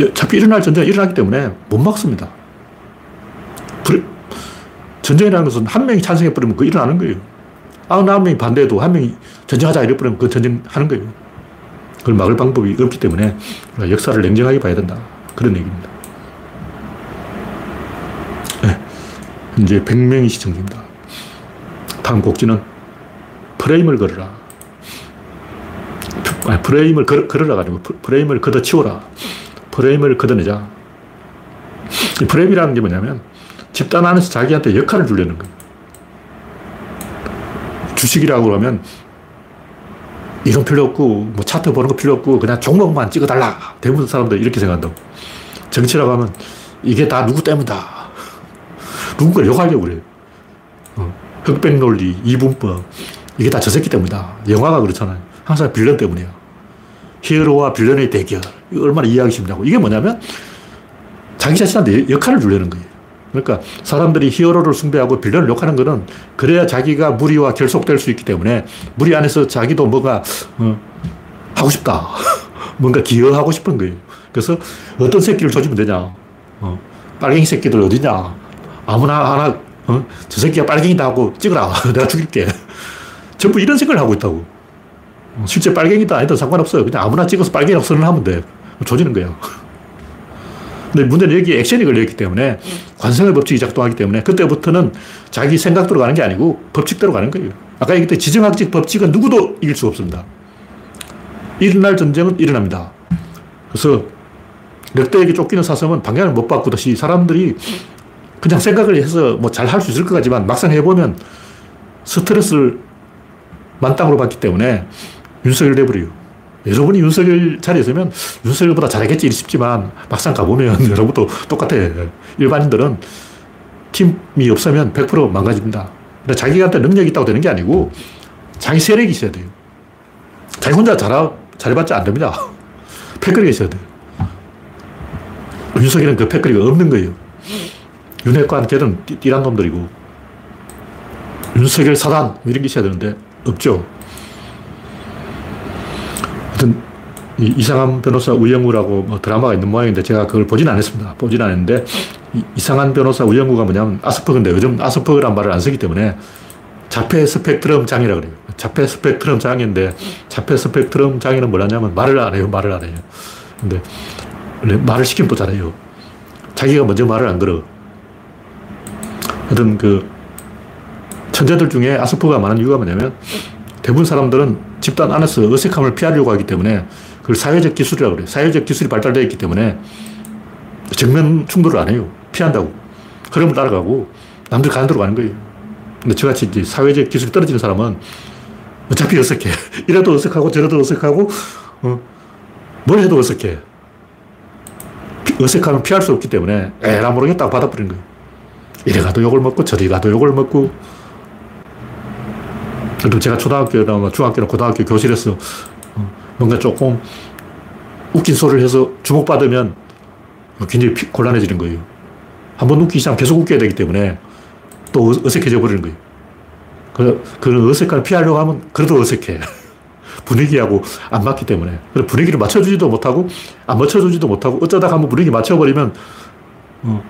어차피 일어날 전쟁이 일어나기 때문에 못 막습니다. 전쟁이라는 것은 한 명이 찬성해버리면 그 일어나는 거예요. 아흔 명이 반대해도 한 명이 전쟁하자 이래버리면 그 전쟁하는 거예요. 그걸 막을 방법이 없기 때문에 역사를 냉정하게 봐야 된다. 그런 얘기입니다. 네. 현재 100명이 시청 중입니다. 다음 곡지는 프레임을 걸어라. 아니, 프레임을 걸, 걸어라 가지고 프레임을 걷어치워라. 프레임을 걷어내자. 이 프레임이라는 게 뭐냐면 집단 안에서 자기한테 역할을 주려는 거예요. 주식이라고 그러면 이런 필요 없고, 뭐 차트 보는 거 필요 없고, 그냥 종목만 찍어달라. 대부분 사람들 이렇게 생각한다고. 정치라고 하면 이게 다 누구 때문이다. 누군가를 욕하려고 그래요. 어. 흑백 논리, 이분법. 이게 다 저 새끼 때문이다. 영화가 그렇잖아요. 항상 빌런 때문이에요. 히어로와 빌런의 대결. 이거 얼마나 이해하기 쉽냐고. 이게 뭐냐면 자기 자신한테 역할을 주려는 거예요. 그러니까 사람들이 히어로를 숭배하고 빌런을 욕하는 거는 그래야 자기가 무리와 결속될 수 있기 때문에 무리 안에서 자기도 뭐가 어, 하고 싶다. 뭔가 기여하고 싶은 거예요. 그래서 어떤 새끼를 조지면 되냐. 어, 빨갱이 새끼들 어디냐. 아무나 하나, 어, 저 새끼가 빨갱이다 하고 찍어라. 내가 죽일게. 전부 이런 생각을 하고 있다고. 어, 실제 빨갱이다 아니다 상관없어요. 그냥 아무나 찍어서 빨갱이라고 선언하면 돼. 조지는 거야. 근데 문제는 여기 액션이 걸려있기 때문에 관성의 법칙이 작동하기 때문에 그때부터는 자기 생각대로 가는 게 아니고 법칙대로 가는 거예요. 아까 얘기했던 지정학적 법칙은 누구도 이길 수 없습니다. 일어날 전쟁은 일어납니다. 그래서 늑대에게 쫓기는 사슴은 방향을 못 바꾸듯이 사람들이 그냥 생각을 해서 뭐 잘 할 수 있을 것 같지만 막상 해보면 스트레스를 만땅으로 받기 때문에 윤석열 돼버려요. 여러분이 윤석열 자리에 서면 윤석열보다 잘하겠지 싶지만 막상 가보면 여러분도 똑같아. 일반인들은 팀이 없으면 100% 망가집니다. 근데 자기한테 능력이 있다고 되는 게 아니고 자기 세력이 있어야 돼요. 자기 혼자 잘, 잘해봤자 안 됩니다. 패거리가 있어야 돼요. 윤석열은 그 패거리가 없는 거예요. 윤핵관 걔는 띠란 놈들이고 윤석열 사단 뭐 이런 게 있어야 되는데 없죠. 하여튼 이상한 변호사 우영우라고 뭐 드라마가 있는 모양인데 제가 그걸 보진 않았습니다. 보진 않았는데 이상한 변호사 우영우가 뭐냐면 아스퍼그인데 요즘 아스퍼그란 말을 안 쓰기 때문에 자폐 스펙트럼 장애라고 그래요. 자폐 스펙트럼 장애인데 자폐 스펙트럼 장애는 뭐냐면 말을 안 해요. 말을 안 해요. 근데 말을 시키면 또 잘해요. 자기가 먼저 말을 안 걸어. 하여튼 그 천재들 중에 아스퍼가 많은 이유가 뭐냐면 대부분 사람들은 집단 안에서 어색함을 피하려고 하기 때문에 그걸 사회적 기술이라고 그래요. 사회적 기술이 발달되어 있기 때문에 정면 충돌을 안 해요. 피한다고. 흐름을 따라가고 남들 가는 대로 가는 거예요. 근데 저같이 이제 사회적 기술이 떨어지는 사람은 어차피 어색해. 이래도 어색하고 저래도 어색하고 어, 뭘 해도 어색해. 어색하면 피할 수 없기 때문에 에라 모르겠다고 받아버리는 거예요. 이래 가도 욕을 먹고 저리 가도 욕을 먹고 그래도 제가 초등학교나 뭐 중학교나 고등학교 교실에서 어, 뭔가 조금 웃긴 소리를 해서 주목받으면 굉장히 곤란해지는 거예요. 한 번 웃기 시작 계속 웃겨야 되기 때문에 또 어색해져 버리는 거예요. 그, 그런 어색함을 피하려고 하면 그래도 어색해. 분위기하고 안 맞기 때문에. 그래서 분위기를 맞춰주지도 못하고, 안 맞춰주지도 못하고, 어쩌다 한번 분위기 맞춰버리면, 어,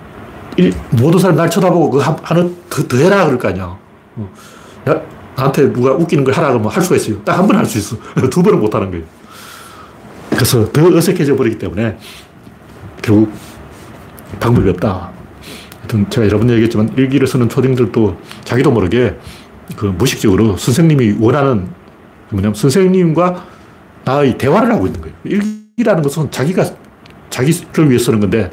일, 모든 사람 날 쳐다보고 그 하나 더, 더 해라 그럴 거 아니야. 어, 야, 나한테 누가 웃기는 걸 하라 그러면 할 수가 있어요. 딱 한 번 할 수 있어. 두 번은 못 하는 거예요. 그래서 더 어색해져 버리기 때문에 결국 방법이 없다. 하여튼 제가 여러 번 얘기했지만 일기를 쓰는 초딩들도 자기도 모르게 그 무의식적으로 선생님이 원하는 뭐냐면 선생님과 나의 대화를 하고 있는 거예요. 일기라는 것은 자기가 자기를 위해 쓰는 건데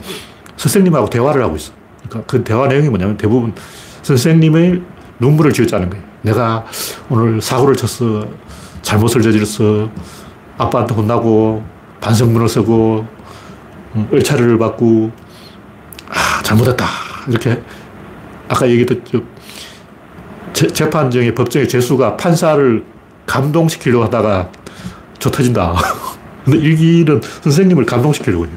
선생님하고 대화를 하고 있어. 그러니까 그 대화 내용이 뭐냐면 대부분 선생님의 눈물을 지어짜는 거예요. 내가 오늘 사고를 쳤어. 잘못을 저질렀어. 아빠한테 혼나고, 반성문을 쓰고, 을차를 받고, 아, 잘못했다. 이렇게, 아까 얘기했던 재판정의 법정의 재수가 판사를 감동시키려고 하다가 저 터진다. 근데 일기는 선생님을 감동시키려고 해요.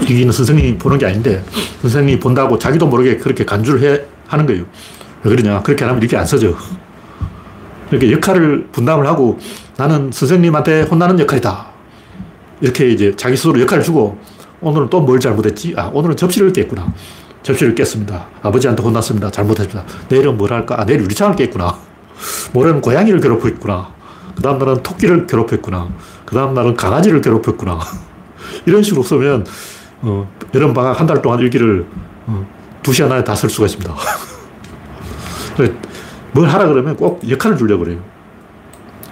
일기는 선생님이 보는 게 아닌데, 선생님이 본다고 자기도 모르게 그렇게 간주를 해, 하는 거예요. 왜 그러냐. 그렇게 안 하면 이렇게 안 써져. 이렇게 역할을 분담을 하고 나는 선생님한테 혼나는 역할이다. 이렇게 이제 자기 스스로 역할을 주고 오늘은 또 뭘 잘못했지? 아, 오늘은 접시를 깼구나. 접시를 깼습니다. 아버지한테 혼났습니다. 잘못했습니다. 내일은 뭘 할까? 아, 내일 유리창을 깼구나. 모레는 고양이를 괴롭혔구나. 그 다음 날은 토끼를 괴롭혔구나. 그 다음 날은 강아지를 괴롭혔구나. 이런 식으로 쓰면, 어, 여름 방학 한 달 동안 일기를, 어, 두 시간 안에 다 쓸 수가 있습니다. 뭘 하라 그러면 꼭 역할을 주려고 그래요.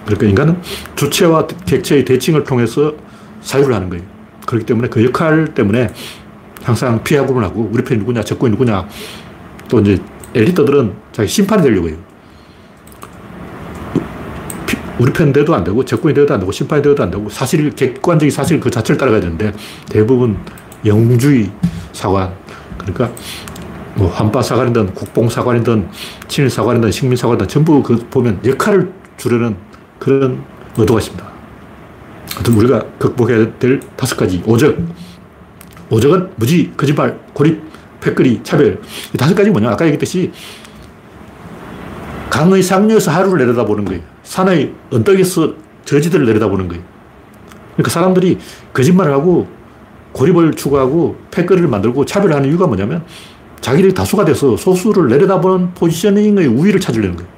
그러니까 인간은 주체와 객체의 대칭을 통해서 사유를 하는 거예요. 그렇기 때문에 그 역할 때문에 항상 피하고는 하고 우리 편이 누구냐, 적군이 누구냐. 또 이제 엘리트들은 자기 심판이 되려고 해요. 우리 편 돼도 안 되고, 적군이 돼도 안 되고, 심판이 돼도 안 되고, 사실, 객관적인 사실 그 자체를 따라가야 되는데, 대부분 영주의 사관, 그러니까 뭐 환파 사관이든 국뽕 사관이든 친일 사관이든 식민 사관이든 전부 그 보면 역할을 주려는 그런 의도가 있습니다. 하여튼 우리가 극복해야 될 다섯 가지 오적. 오적은 무지, 거짓말, 고립, 패거리, 차별. 이 다섯 가지 뭐냐? 아까 얘기했듯이 강의 상류에서 하루를 내려다보는 거예요. 산의 언덕에서 저지들을 내려다보는 거예요. 그러니까 사람들이 거짓말을 하고 고립을 추구하고 패거리를 만들고 차별하는 이유가 뭐냐면 자기들이 다수가 돼서 소수를 내려다보는 포지셔닝의 우위를 찾으려는 거예요.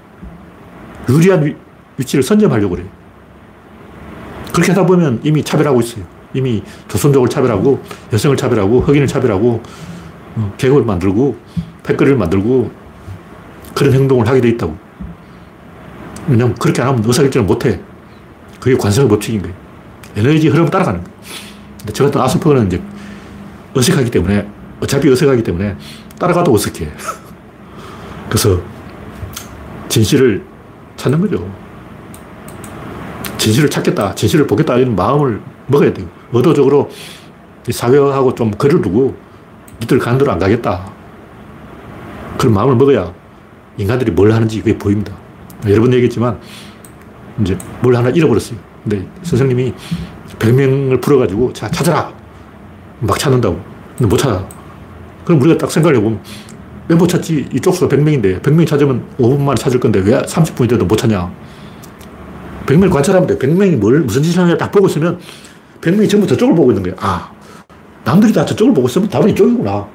유리한 위, 위치를 선점하려고 그래요. 그렇게 하다 보면 이미 차별하고 있어요. 이미 조선족을 차별하고 여성을 차별하고 흑인을 차별하고 어, 계급을 만들고 패거리를 만들고 그런 행동을 하게 돼 있다고. 왜냐면 그렇게 안 하면 의사결정을 못 해. 그게 관성의 법칙인 거예요. 에너지 흐름 따라가는 거예요. 근데 저 같은 아스퍼거는 이제 어색하기 때문에, 어차피 어색하기 때문에 따라가도 어색해. 그래서 진실을 찾는 거죠. 진실을 찾겠다, 진실을 보겠다 이런 마음을 먹어야 돼요. 의도적으로 사회하고 좀 거리를 두고 니들 가는 대로 안 가겠다. 그런 마음을 먹어야 인간들이 뭘 하는지 그게 보입니다. 여러 번 얘기했지만 이제 뭘 하나 잃어버렸어요. 근데 선생님이 100명을 풀어가지고 자, 찾아라. 막 찾는다고. 근데 못 찾아. 그럼 우리가 딱 생각을 해보면 왜못 찾지? 이쪽 수가 100명인데 100명이 찾으면 5분 만에 찾을 건데 왜 30분이 돼도 못 찾냐? 100명을 관찰하면 돼. 100명이 뭘, 무슨 짓을 하냐 딱 보고 있으면 100명이 전부 저쪽을 보고 있는 거야. 아, 남들이 다 저쪽을 보고 있으면 답은 이쪽이구나.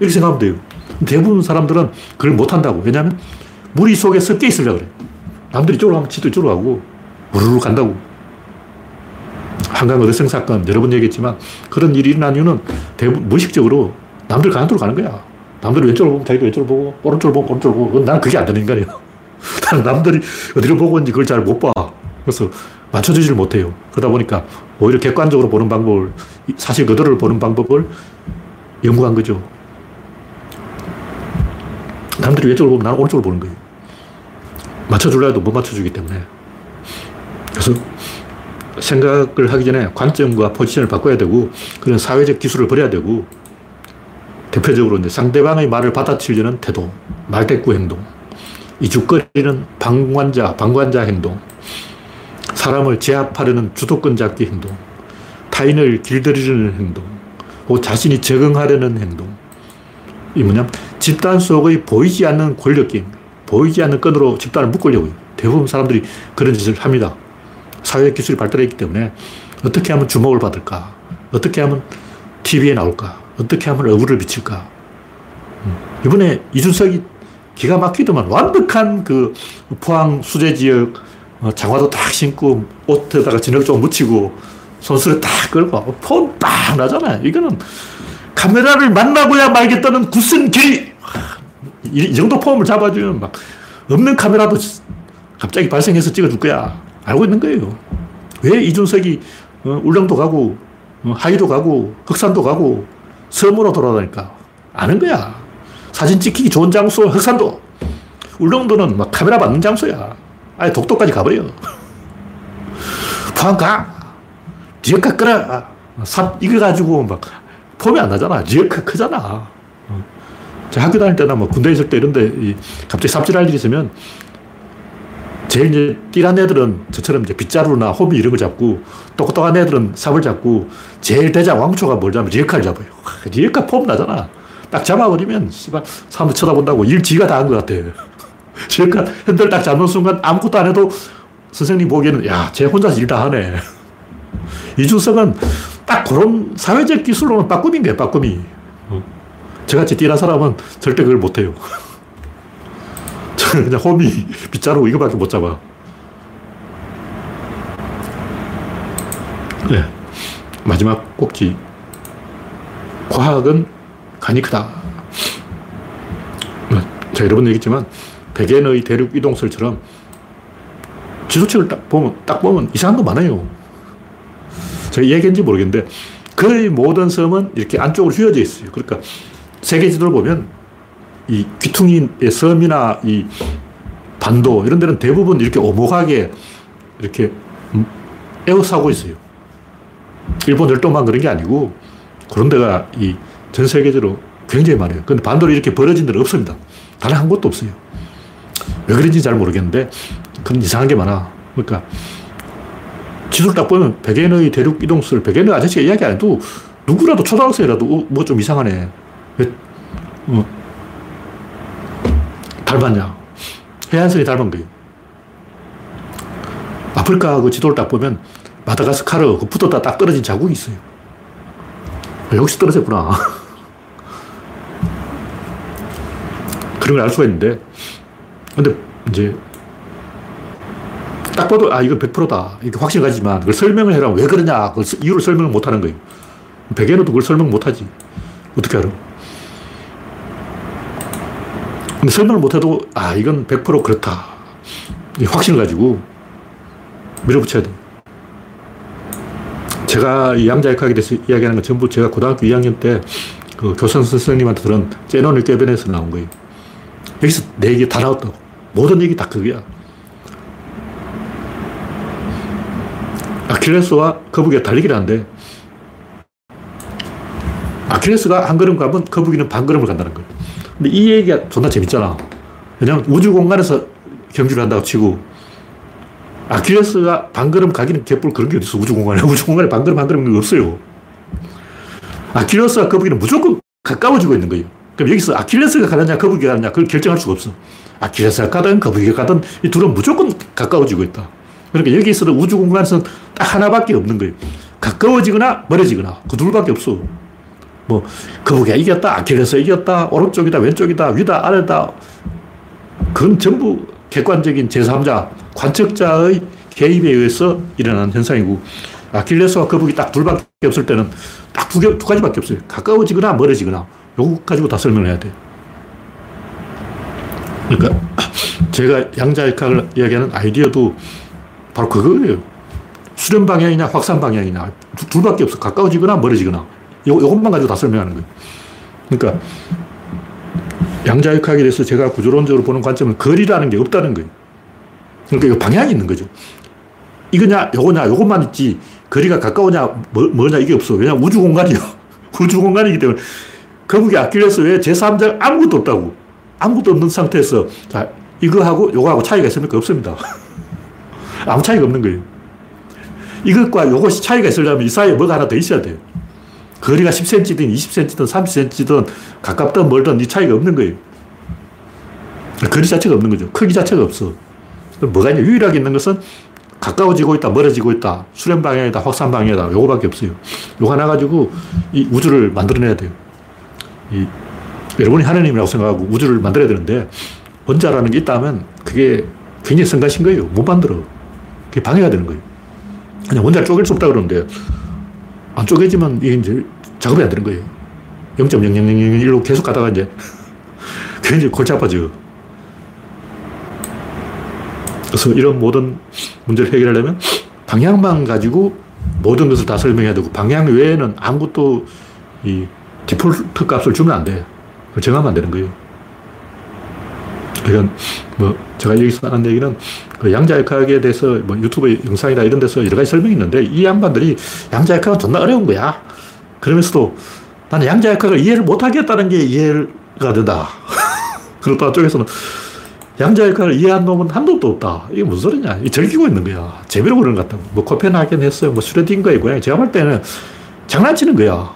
이렇게 생각하면 돼요. 대부분 사람들은 그걸 못 한다고. 왜냐하면 무리 속에 섞여 있으려고 그래. 남들이 이쪽으로 가면 지도 이쪽으로 가고, 우르르 간다고. 한강 어뢰성 사건 여러 번 얘기했지만 그런 일이 일어난 이유는 대부분 무의식적으로 남들 가는 대로 가는 거야. 남들이 왼쪽으로 보면 자기도 왼쪽으로 보고, 오른쪽으로 보면 오른쪽으로 보고. 나는 그게 안 되는 인간이야. 나는 남들이 어디로 보고 있는지 그걸 잘 못 봐. 그래서 맞춰주지를 못해요. 그러다 보니까 오히려 객관적으로 보는 방법을, 사실 그대로 보는 방법을 연구한 거죠. 남들이 왼쪽으로 보면 나는 오른쪽으로 보는 거예요. 맞춰주려 해도 못 맞춰주기 때문에. 그래서 생각을 하기 전에 관점과 포지션을 바꿔야 되고, 그런 사회적 기술을 버려야 되고, 대표적으로 이제 상대방의 말을 받아치려는 태도, 말대꾸 행동, 이죽거리는 방관자, 방관자 행동, 사람을 제압하려는 주도권 잡기 행동, 타인을 길들이려는 행동, 혹 자신이 적응하려는 행동. 이 뭐냐? 집단 속의 보이지 않는 권력기, 보이지 않는 끈으로 집단을 묶으려고 요 대부분 사람들이 그런 짓을 합니다. 사회 기술이 발달했기 때문에 어떻게 하면 주목을 받을까? 어떻게 하면 TV에 나올까? 어떻게 하면 얼굴을 비칠까? 음. 이번에 이준석이 기가 막히더만 완벽한 그 포항 수재 지역 어, 장화도 딱 신고 옷에다가 진흙 좀 묻히고 손수레 딱 끌고 폰딱 나잖아. 이거는 카메라를 만나고야 말겠다는 굳은 길. 이, 이 정도 폼을 잡아주면 막 없는 카메라도 갑자기 발생해서 찍어줄 거야. 알고 있는 거예요. 왜 이준석이 어, 울릉도 가고 어, 하이도 가고 흑산도 가고 섬으로 돌아다니까 아는 거야. 사진 찍히기 좋은 장소 흑산도 울릉도는 막 카메라 받는 장소야. 아예 독도까지 가버려. 포항 가. 지역가 끌어. 삽 익어가지고 막 폼이 안 나잖아. 지역가 크잖아. 저 학교 다닐 때나 뭐 군대 있을 때 이런데 갑자기 삽질할 일이 있으면 제일 이제 띠란 애들은 저처럼 이제 빗자루나 호비 이런 거 잡고 똑똑한 애들은 삽을 잡고 제일 대장 왕초가 뭘 잡으면 리어카를 잡아요. 리어카 폼 나잖아. 딱 잡아버리면 씨발 사람들 쳐다본다고 일 지가 다 한 것 같아. 리어카 핸들 딱 잡는 순간 아무것도 안 해도 선생님 보기에는 야, 쟤 혼자서 일 다 하네. 이준석은 딱 그런 사회적 기술로는 빠꿈인 거예요, 빠꿈이. 저같이 띠란 사람은 절대 그걸 못해요. 저는 그냥 홈이 빗자루 이거밖에 못 잡아. 네. 마지막 꼭지. 과학은 간이 크다. 제가 여러 번 얘기했지만, 백엔의 대륙 이동설처럼 지도책을 딱 보면, 딱 보면 이상한 거 많아요. 제가 얘기했는지 모르겠는데, 거의 모든 섬은 이렇게 안쪽으로 휘어져 있어요. 그러니까 세계 지도를 보면 이 귀퉁이의 섬이나 이 반도 이런 데는 대부분 이렇게 오목하게 이렇게 에워싸고 있어요. 일본 열도만 그런 게 아니고 그런 데가 이 전 세계적으로 굉장히 많아요. 근데 반도로 이렇게 벌어진 데는 없습니다. 단 한 곳도 없어요. 왜 그런지 잘 모르겠는데 그런 이상한 게 많아. 그러니까 지도를 딱 보면 백엔의 대륙 이동수를 백엔의 아저씨가 이야기 안 해도 누구라도 초등학생이라도 어, 뭐좀 이상하네. 왜, 어, 닮았냐. 해안선이 닮은 거예요. 아프리카 그 지도를 딱 보면 마다가스카르 그 붙었다 딱 떨어진 자국이 있어요. 아, 여기서 떨어졌구나. 그런 걸 알 수가 있는데, 근데 이제 딱 봐도 아 이건 100%다 이렇게 확신 가지만 그걸 설명을 해라 왜 그러냐 그걸 이유를 설명을 못 하는 거예요. 백에는 그걸 설명 못 하지. 어떻게 알아? 근데 설명을 못 해도 아 이건 100% 그렇다. 확신을 가지고 밀어붙여야 돼. 제가 양자역학에 대해서 이야기하는 건 전부 제가 고등학교 2학년 때 그 교선 선생님한테 들은 제논을 꿰변에서 나온 거예요. 여기서 내 얘기 다 나왔다고. 모든 얘기 다 그거야. 아킬레스와 거북이가 달리기를 하는데 아킬레스가 한 걸음 가면 거북이는 반 걸음을 간다는 거예요. 근데 이 얘기가 존나 재밌잖아. 왜냐면 우주 공간에서 경주를 한다고 치고 아킬레스가 반걸음 가기는 개뿔 그런 게 어딨어. 우주 공간에. 우주 공간에 반걸음 한 걸음 없어요. 아킬레스와 거북이는 무조건 가까워지고 있는 거예요. 그럼 여기서 아킬레스가 가느냐 거북이가 가느냐 그걸 결정할 수가 없어. 아킬레스가 가든 거북이가 가든 이 둘은 무조건 가까워지고 있다. 그러니까 여기서는 우주 공간에서는 딱 하나밖에 없는 거예요. 가까워지거나 멀어지거나 그 둘밖에 없어. 뭐 거북이가 이겼다, 아킬레스 이겼다, 오른쪽이다, 왼쪽이다, 위다, 아래다. 그건 전부 객관적인 제3자, 관측자의 개입에 의해서 일어난 현상이고 아킬레스와 거북이 딱 둘밖에 없을 때는 딱 두, 두 가지밖에 없어요. 가까워지거나 멀어지거나. 요거 가지고 다 설명을 해야 돼. 그러니까 제가 양자역학을 이야기하는 아이디어도 바로 그거예요. 수렴 방향이냐 확산 방향이냐 둘밖에 없어. 가까워지거나 멀어지거나. 요, 요것만 가지고 다 설명하는 거예요. 그러니까 양자역학에 대해서 제가 구조론적으로 보는 관점은 거리라는 게 없다는 거예요. 그러니까 이 방향이 있는 거죠. 이거냐, 요거냐, 요것만 있지, 거리가 가까우냐, 뭐, 뭐냐, 이게 없어. 왜냐 우주 공간이요. 우주 공간이기 때문에. 거북이 아킬레스 외에 제3자 아무것도 없다고. 아무것도 없는 상태에서, 자, 이거하고 요거하고 차이가 있습니까? 없습니다. 아무 차이가 없는 거예요. 이것과 요것이 차이가 있으려면 이 사이에 뭐가 하나 더 있어야 돼요. 거리가 10cm든 20cm든 30cm든 가깝든 멀든 이 차이가 없는 거예요. 거리 자체가 없는 거죠. 크기 자체가 없어. 뭐가 있냐? 유일하게 있는 것은 가까워지고 있다, 멀어지고 있다, 수렴 방향이다, 확산 방향이다, 요거밖에 없어요. 요거 하나 가지고 이 우주를 만들어내야 돼요. 이, 여러분이 하나님이라고 생각하고 우주를 만들어야 되는데, 원자라는 게 있다면 그게 굉장히 성가신 거예요. 못 만들어. 그게 방해가 되는 거예요. 그냥 원자를 쪼갤 수 없다 그러는데, 안 쪼개지면 이게 이제 작업이 안 되는 거예요. 0.0001로 계속 가다가 이제 굉장히 골치 아파져요. 그래서 이런 모든 문제를 해결하려면 방향만 가지고 모든 것을 다 설명해야 되고 방향 외에는 아무것도 이 디폴트 값을 주면 안 돼. 정하면 안 되는 거예요. 이건 뭐 제가 여기서 하는 얘기는 그 양자역학에 대해서 뭐 유튜브 영상이나 이런 데서 여러 가지 설명이 있는데 이 양반들이 양자역학은 존나 어려운 거야. 그러면서도 나는 양자역학을 이해를 못 하겠다는 게 이해가 된다. 그리고 또 한쪽에서는 양자역학을 이해한 놈은 한 놈도 없다. 이게 무슨 소리냐. 이 즐기고 있는 거야. 재미로 그런 것 같다. 뭐 코펜하겐 했어요. 뭐 슈레딩거의 고향. 제가 볼 때는 장난치는 거야.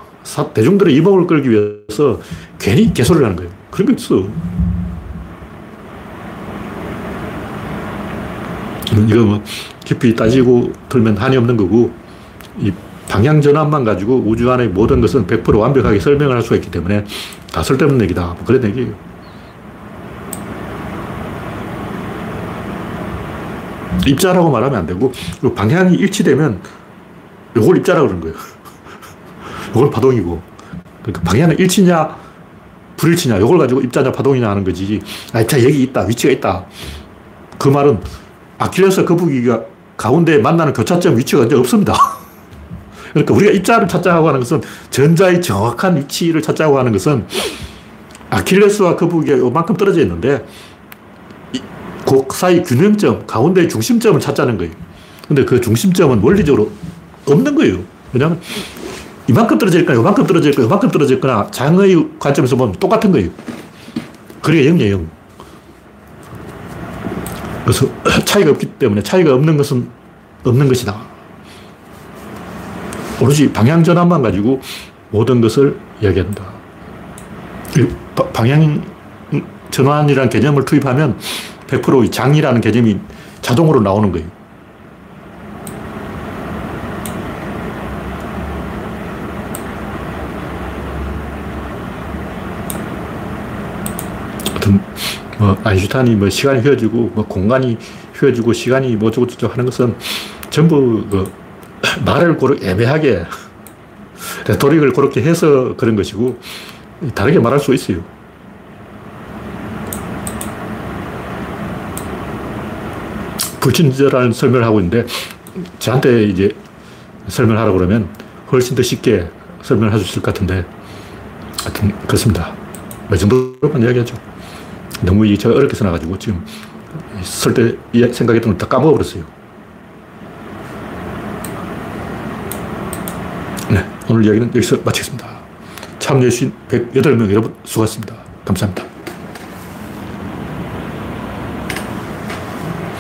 대중들의 이목을 끌기 위해서 괜히 개소리를 하는 거예요. 그런 게 있어. 이거 뭐 깊이 따지고 들면 한이 없는 거고, 이 방향 전환만 가지고 우주 안의 모든 것은 100% 완벽하게 설명을 할 수가 있기 때문에 다 쓸데없는 얘기다. 뭐 그런 얘기예요. 입자라고 말하면 안 되고, 방향이 일치되면 이걸 입자라고 그러는 거예요. 이걸 파동이고. 그러니까 방향은 일치냐, 불일치냐, 이걸 가지고 입자냐, 파동이냐 하는 거지. 아, 자, 여기 있다, 위치가 있다. 그 말은 아킬레스 거북이가 가운데 만나는 교차점 위치가 이제 없습니다. 그러니까 우리가 입자를 찾자고 하는 것은 전자의 정확한 위치를 찾자고 하는 것은 아킬레스와 거북이가 요만큼 떨어져 있는데 그 사이 균형점, 가운데 중심점을 찾자는 거예요. 근데 그 중심점은 원리적으로 없는 거예요. 왜냐하면 이만큼 떨어질 거나 요만큼 떨어질 거나 요만큼 떨어질 거나 장의 관점에서 보면 똑같은 거예요. 그게 0이에요, 0. 그래서 차이가 없기 때문에 차이가 없는 것은 없는 것이다. 오로지 방향 전환만 가지고 모든 것을 이야기한다. 방향 전환이라는 개념을 투입하면 100% 장이라는 개념이 자동으로 나오는 거예요. 어떤 뭐 아인슈타인이 뭐 시간이 휘어지고 뭐 공간이 휘어지고 시간이 뭐 어쩌고 저쩌고 하는 것은 전부 그 말을 고르 애매하게 레토릭을 그렇게 해서 그런 것이고 다르게 말할 수 있어요. 불친절한 설명을 하고 있는데 저한테 이제 설명하라고 그러면 훨씬 더 쉽게 설명을 할 수 있을 것 같은데 하여튼 그렇습니다. 이 정도로만 이야기하죠. 너무 이 제가 어렵게 써놔가지고 지금 쓸 때 생각했던 걸 다 까먹어버렸어요. 네, 오늘 이야기는 여기서 마치겠습니다. 참여해주신 108명 여러분 수고하셨습니다. 감사합니다.